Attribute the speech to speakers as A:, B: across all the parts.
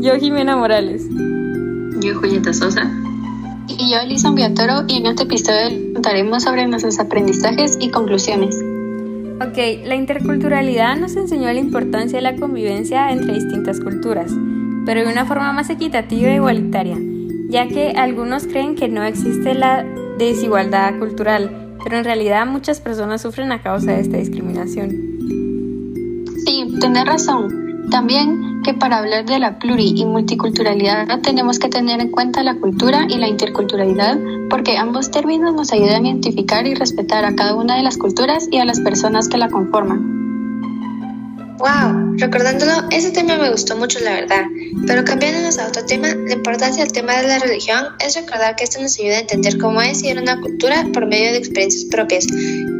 A: Yo
B: Jimena Morales.
C: Yo Julieta Sosa.
D: Y yo Elisa Viatoro y en este episodio contaremos sobre nuestros aprendizajes y conclusiones.
B: Ok, la interculturalidad nos enseñó la importancia de la convivencia entre distintas culturas, pero de una forma más equitativa e igualitaria, ya que algunos creen que no existe la desigualdad cultural, pero en realidad muchas personas sufren a causa de esta discriminación.
D: Sí, tenés razón. También que para hablar de la pluri y multiculturalidad tenemos que tener en cuenta la cultura y la interculturalidad porque ambos términos nos ayudan a identificar y respetar a cada una de las culturas y a las personas que la conforman.
A: Wow, recordándolo, ese tema me gustó mucho la verdad. Pero cambiándonos a otro tema, la importancia del tema de la religión es recordar que esto nos ayuda a entender cómo es y era una cultura por medio de experiencias propias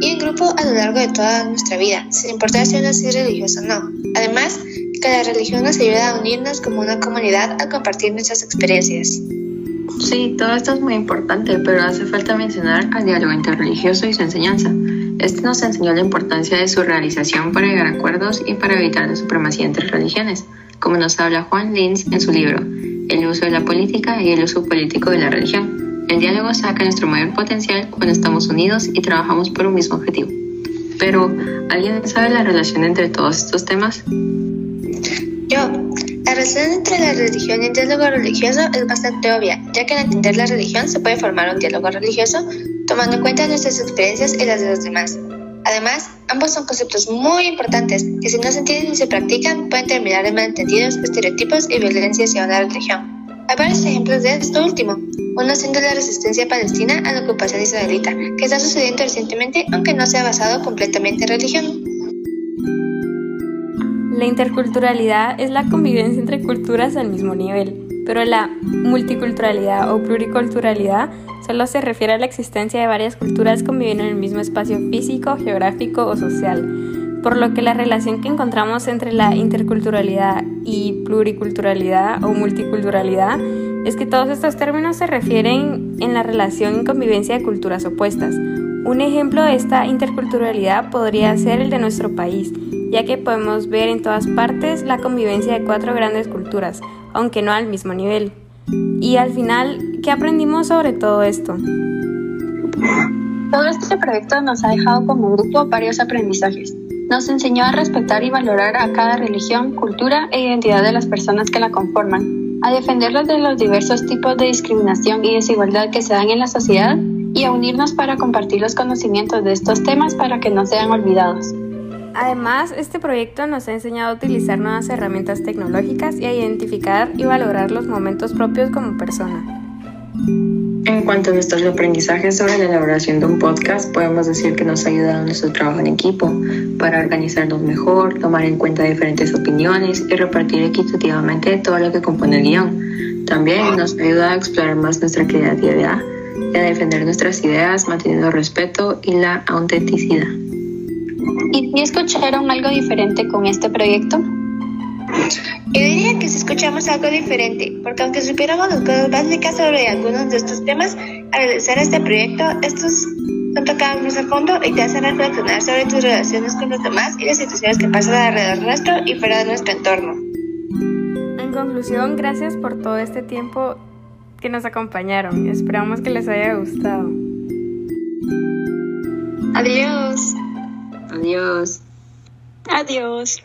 A: y en grupo a lo largo de toda nuestra vida, sin importar si uno es religioso o no. Además, que la religión nos ayuda a unirnos como una comunidad a compartir nuestras experiencias.
C: Sí, todo esto es muy importante, pero hace falta mencionar al diálogo interreligioso y su enseñanza. Este nos enseñó la importancia de su realización para llegar a acuerdos y para evitar la supremacía entre religiones, como nos habla Juan Linz en su libro El uso de la política y el uso político de la religión. El diálogo saca nuestro mayor potencial cuando estamos unidos y trabajamos por un mismo objetivo. Pero, ¿alguien sabe la relación entre todos estos temas?
A: Yo, la relación entre la religión y el diálogo religioso es bastante obvia, ya que al entender la religión se puede formar un diálogo religioso tomando en cuenta nuestras experiencias y las de los demás. Además, ambos son conceptos muy importantes que si no se entienden y se practican pueden terminar en malentendidos, estereotipos y violencia hacia una religión. Hay varios ejemplos de esto último, uno siendo la resistencia palestina a la ocupación israelita, que está sucediendo recientemente aunque no sea basado completamente en religión.
B: La interculturalidad es la convivencia entre culturas al mismo nivel, pero la multiculturalidad o pluriculturalidad solo se refiere a la existencia de varias culturas conviviendo en el mismo espacio físico, geográfico o social, por lo que la relación que encontramos entre la interculturalidad y pluriculturalidad o multiculturalidad es que todos estos términos se refieren en la relación y convivencia de culturas opuestas. Un ejemplo de esta interculturalidad podría ser el de nuestro país, ya que podemos ver en todas partes la convivencia de cuatro grandes culturas, aunque no al mismo nivel. Y al final, ¿qué aprendimos sobre todo esto?
D: Todo este proyecto nos ha dejado como grupo varios aprendizajes. Nos enseñó a respetar y valorar a cada religión, cultura e identidad de las personas que la conforman, a defenderlos de los diversos tipos de discriminación y desigualdad que se dan en la sociedad y a unirnos para compartir los conocimientos de estos temas para que no sean olvidados.
B: Además, este proyecto nos ha enseñado a utilizar nuevas herramientas tecnológicas y a identificar y valorar los momentos propios como persona.
C: En cuanto a nuestros aprendizajes sobre la elaboración de un podcast, podemos decir que nos ha ayudado nuestro trabajo en equipo para organizarnos mejor, tomar en cuenta diferentes opiniones y repartir equitativamente todo lo que compone el guion. También nos ayuda a explorar más nuestra creatividad y a defender nuestras ideas manteniendo el respeto y la autenticidad.
D: ¿Y si escucharon algo diferente con este proyecto?
A: Yo diría que si escuchamos algo diferente, porque aunque supiéramos las cosas básicas sobre algunos de estos temas, al realizar este proyecto, estos son tocados más a fondo y te hacen reflexionar sobre tus relaciones con los demás y las situaciones que pasan alrededor nuestro y fuera de nuestro entorno.
B: En conclusión, gracias por todo este tiempo que nos acompañaron. Esperamos que les haya gustado.
A: Adiós.
C: Adiós.
D: Adiós.